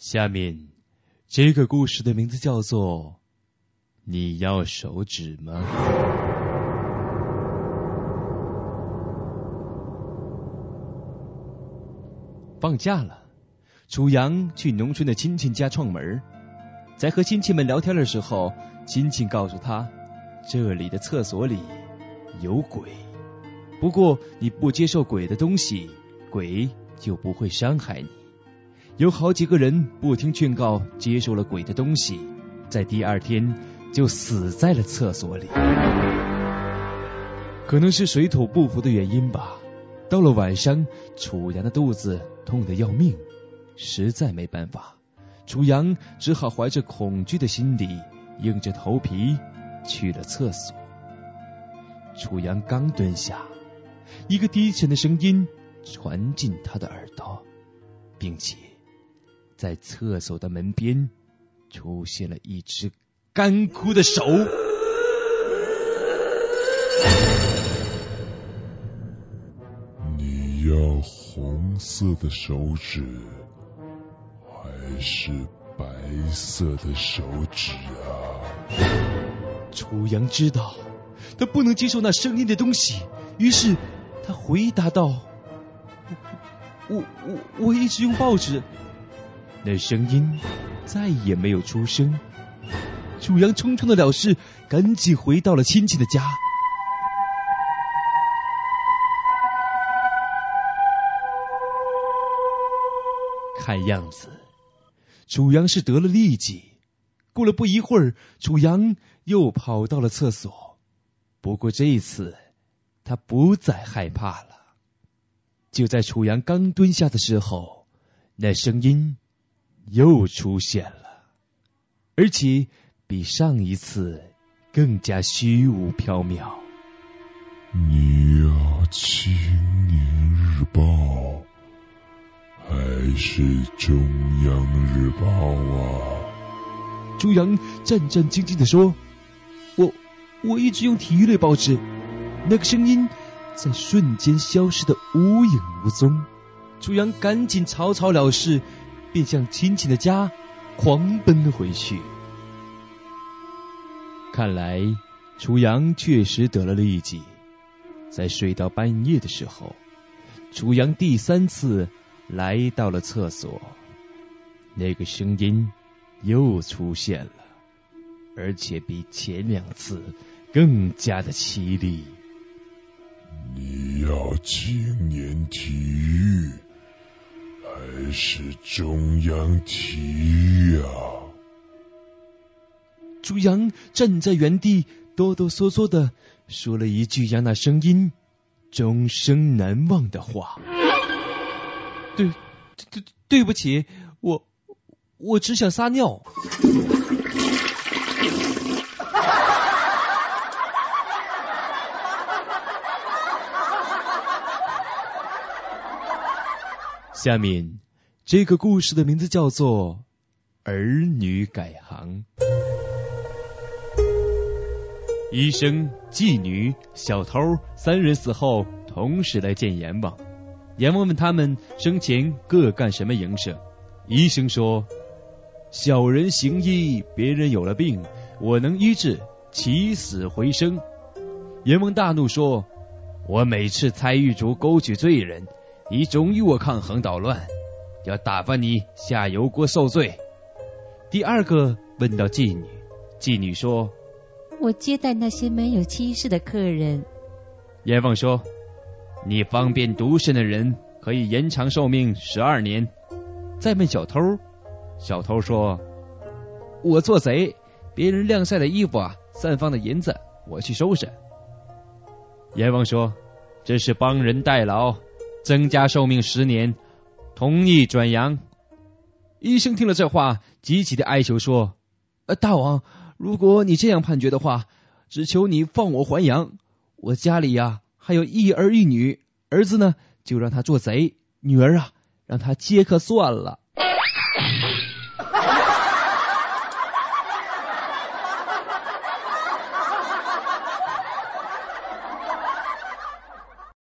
下面这个故事的名字叫做《你要手指吗》。放假了，楚阳去农村的亲戚家串门在和亲戚们聊天的时候，亲戚告诉他，这里的厕所里有鬼。不过你不接受鬼的东西，鬼就不会伤害你。有好几个人不听劝告，接受了鬼的东西，在第二天就死在了厕所里。可能是水土不服的原因吧。到了晚上，楚阳的肚子痛得要命，实在没办法，楚阳只好怀着恐惧的心理，硬着头皮去了厕所。楚阳刚蹲下，一个低沉的声音传进他的耳朵，并且在厕所的门边出现了一只干枯的手。你要红色的手指，还是白色的手指啊？楚阳知道他不能接受那声音的东西，于是他回答道：“我我我一直用报纸。”那声音再也没有出声。楚阳匆匆的了事，赶紧回到了亲戚的家。看样子，楚阳是得了痢疾。过了不一会儿，楚阳又跑到了厕所。不过这一次，他不再害怕了。就在楚阳刚蹲下的时候，那声音又出现了，而且比上一次更加虚无缥缈。你要《青年日报》还是《中央日报》啊？朱阳战战兢兢的说：“我我一直用体育类报纸。”那个声音在瞬间消失的无影无踪。朱阳赶紧草草了事，便向亲戚的家狂奔回去。看来楚阳确实得了痢疾。在睡到半夜的时候，楚阳第三次来到了厕所，那个声音又出现了，而且比前两次更加的凄厉。你要青年体育还是中央体育啊？朱阳站在原地，哆哆嗦嗦的说了一句让那声音终生难忘的话：“对，对，对不起，我我只想撒尿。”下面这个故事的名字叫做《儿女改行》。医生、妓女、小偷三人死后同时来见阎王。阎王问他们生前各干什么营生。医生说：“小人行医，别人有了病，我能医治，起死回生。”阎王大怒说：“我每次猜狱卒勾取罪人。”你总与我抗衡捣乱，要打发你下油锅受罪。第二个问到妓女，妓女说：“我接待那些没有妻室的客人。”阎王说：“你方便独身的人可以延长寿命十二年。”再问小偷，小偷说：“我做贼，别人晾晒的衣服啊，散放的银子，我去收拾。”阎王说：“这是帮人代劳。”增加寿命十年，同意转阳。医生听了这话，极其的哀求说：“呃，大王，如果你这样判决的话，只求你放我还阳。我家里呀还有一儿一女，儿子呢就让他做贼，女儿啊让他接客算了。”